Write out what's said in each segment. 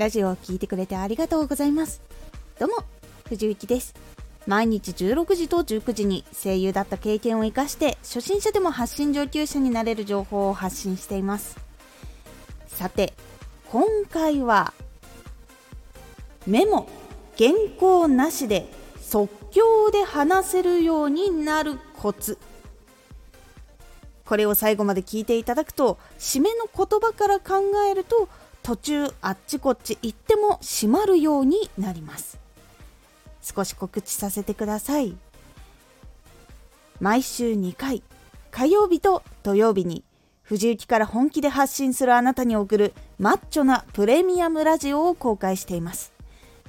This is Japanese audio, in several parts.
ラジオを聴いてくれてありがとうございます。どうも藤幸です。毎日16時と19時に声優だった経験を生かして初心者でも発信上級者になれる情報を発信しています。さて今回はメモ原稿なしで即興で話せるようになるコツ。これを最後まで聞いていただくと締めの言葉から考えると途中あっちこっち行っても閉まるようになります。少し告知させてください。毎週2回火曜日と土曜日に藤雪から本気で発信するあなたに送るマッチョなプレミアムラジオを公開しています。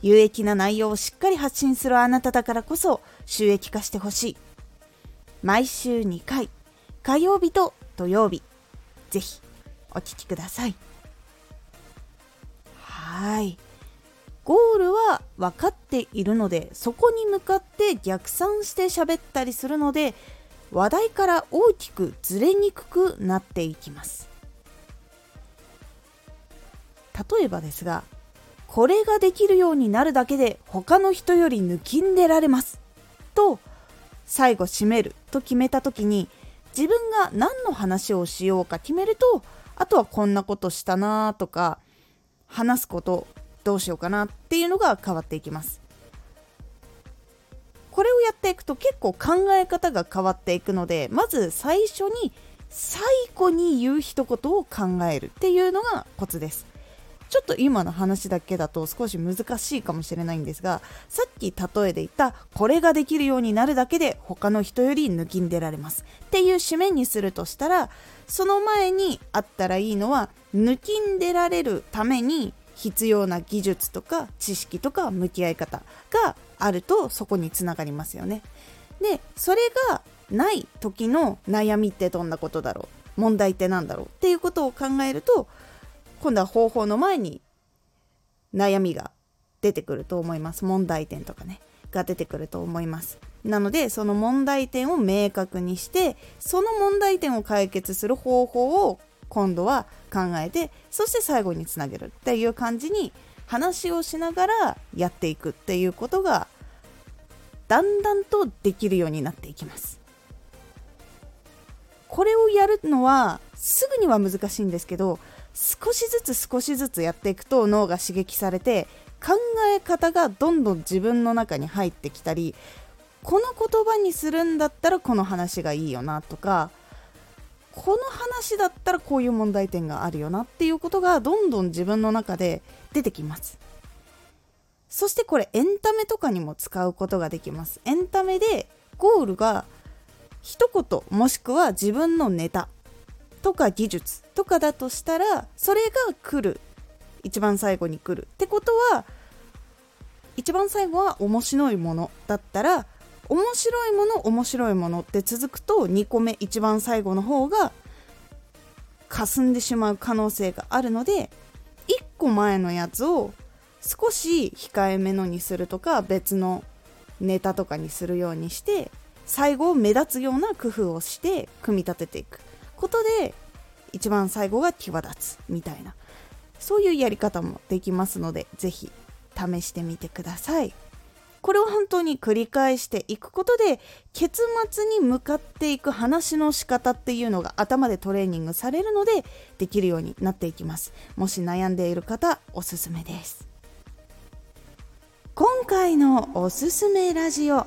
有益な内容をしっかり発信するあなただからこそ収益化してほしい。毎週2回火曜日と土曜日ぜひお聴きください。はい。ゴールは分かっているのでそこに向かって逆算して喋ったりするので話題から大きくずれにくくなっていきます。例えばですがこれができるようになるだけで他の人より抜きんでられます。と最後締める。と決めた時に自分が何の話をしようか決めるとあとはこんなことしたなとか話すことどうしようかなっていうのが変わっていきます。これをやっていくと結構考え方が変わっていくのでまず最初に最後に言う一言を考えるっていうのがコツです。ちょっと今の話だけだと少し難しいかもしれないんですがさっき例えで言ったこれができるようになるだけで他の人より抜きんでられます。っていう締めにするとしたらその前にあったらいいのは抜きんでられるために必要な技術とか知識とか向き合い方があるとそこにつながりますよね。でそれがない時の悩みってどんなことだろう？問題って何だろう？っていうことを考えると今度は方法の前に悩みが出てくると思います。問題点とかね。が出てくると思います。なのでその問題点を明確にしてその問題点を解決する方法を今度は考えてそして最後につなげるっていう感じに話をしながらやっていくっていうことがだんだんとできるようになっていきます。これをやるのはすぐには難しいんですけど少しずつ少しずつやっていくと脳が刺激されて考え方がどんどん自分の中に入ってきたりこの言葉にするんだったらこの話がいいよなとかこの話だったらこういう問題点があるよなっていうことがどんどん自分の中で出てきます。そしてこれエンタメとかにも使うことができます。エンタメでゴールが一言もしくは自分のネタ。とか技術とかだとしたらそれが来る。一番最後に来る。ってことは一番最後は面白いものだったら面白いもの面白いものって続くと2個目一番最後の方が霞んでしまう可能性があるので1個前のやつを少し控えめのにするとか別のネタとかにするようにして最後を目立つような工夫をして組み立てていく。ことで一番最後が際立つみたいなそういうやり方もできますので是非試してみてください。これを本当に繰り返していくことで結末に向かっていく話の仕方っていうのが頭でトレーニングされるのでできるようになっていきます。もし悩んでいる方おすすめです。今回のおすすめラジオ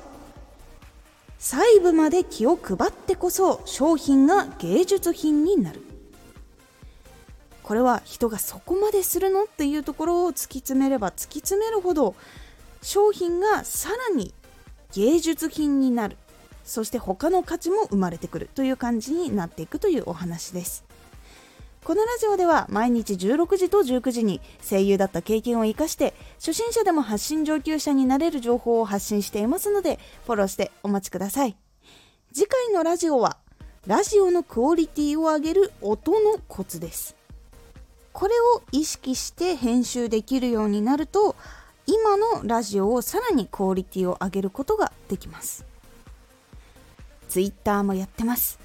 細部まで気を配ってこそ商品が芸術品になる。これは人がそこまでするのっていうところを突き詰めれば突き詰めるほど商品がさらに芸術品になる。そして他の価値も生まれてくるという感じになっていくというお話です。このラジオでは毎日16時と19時に声優だった経験を生かして初心者でも発信上級者になれる情報を発信していますのでフォローしてお待ちください。次回のラジオはラジオのクオリティを上げる音のコツです。これを意識して編集できるようになると今のラジオをさらにクオリティを上げることができます。Twitter もやってます。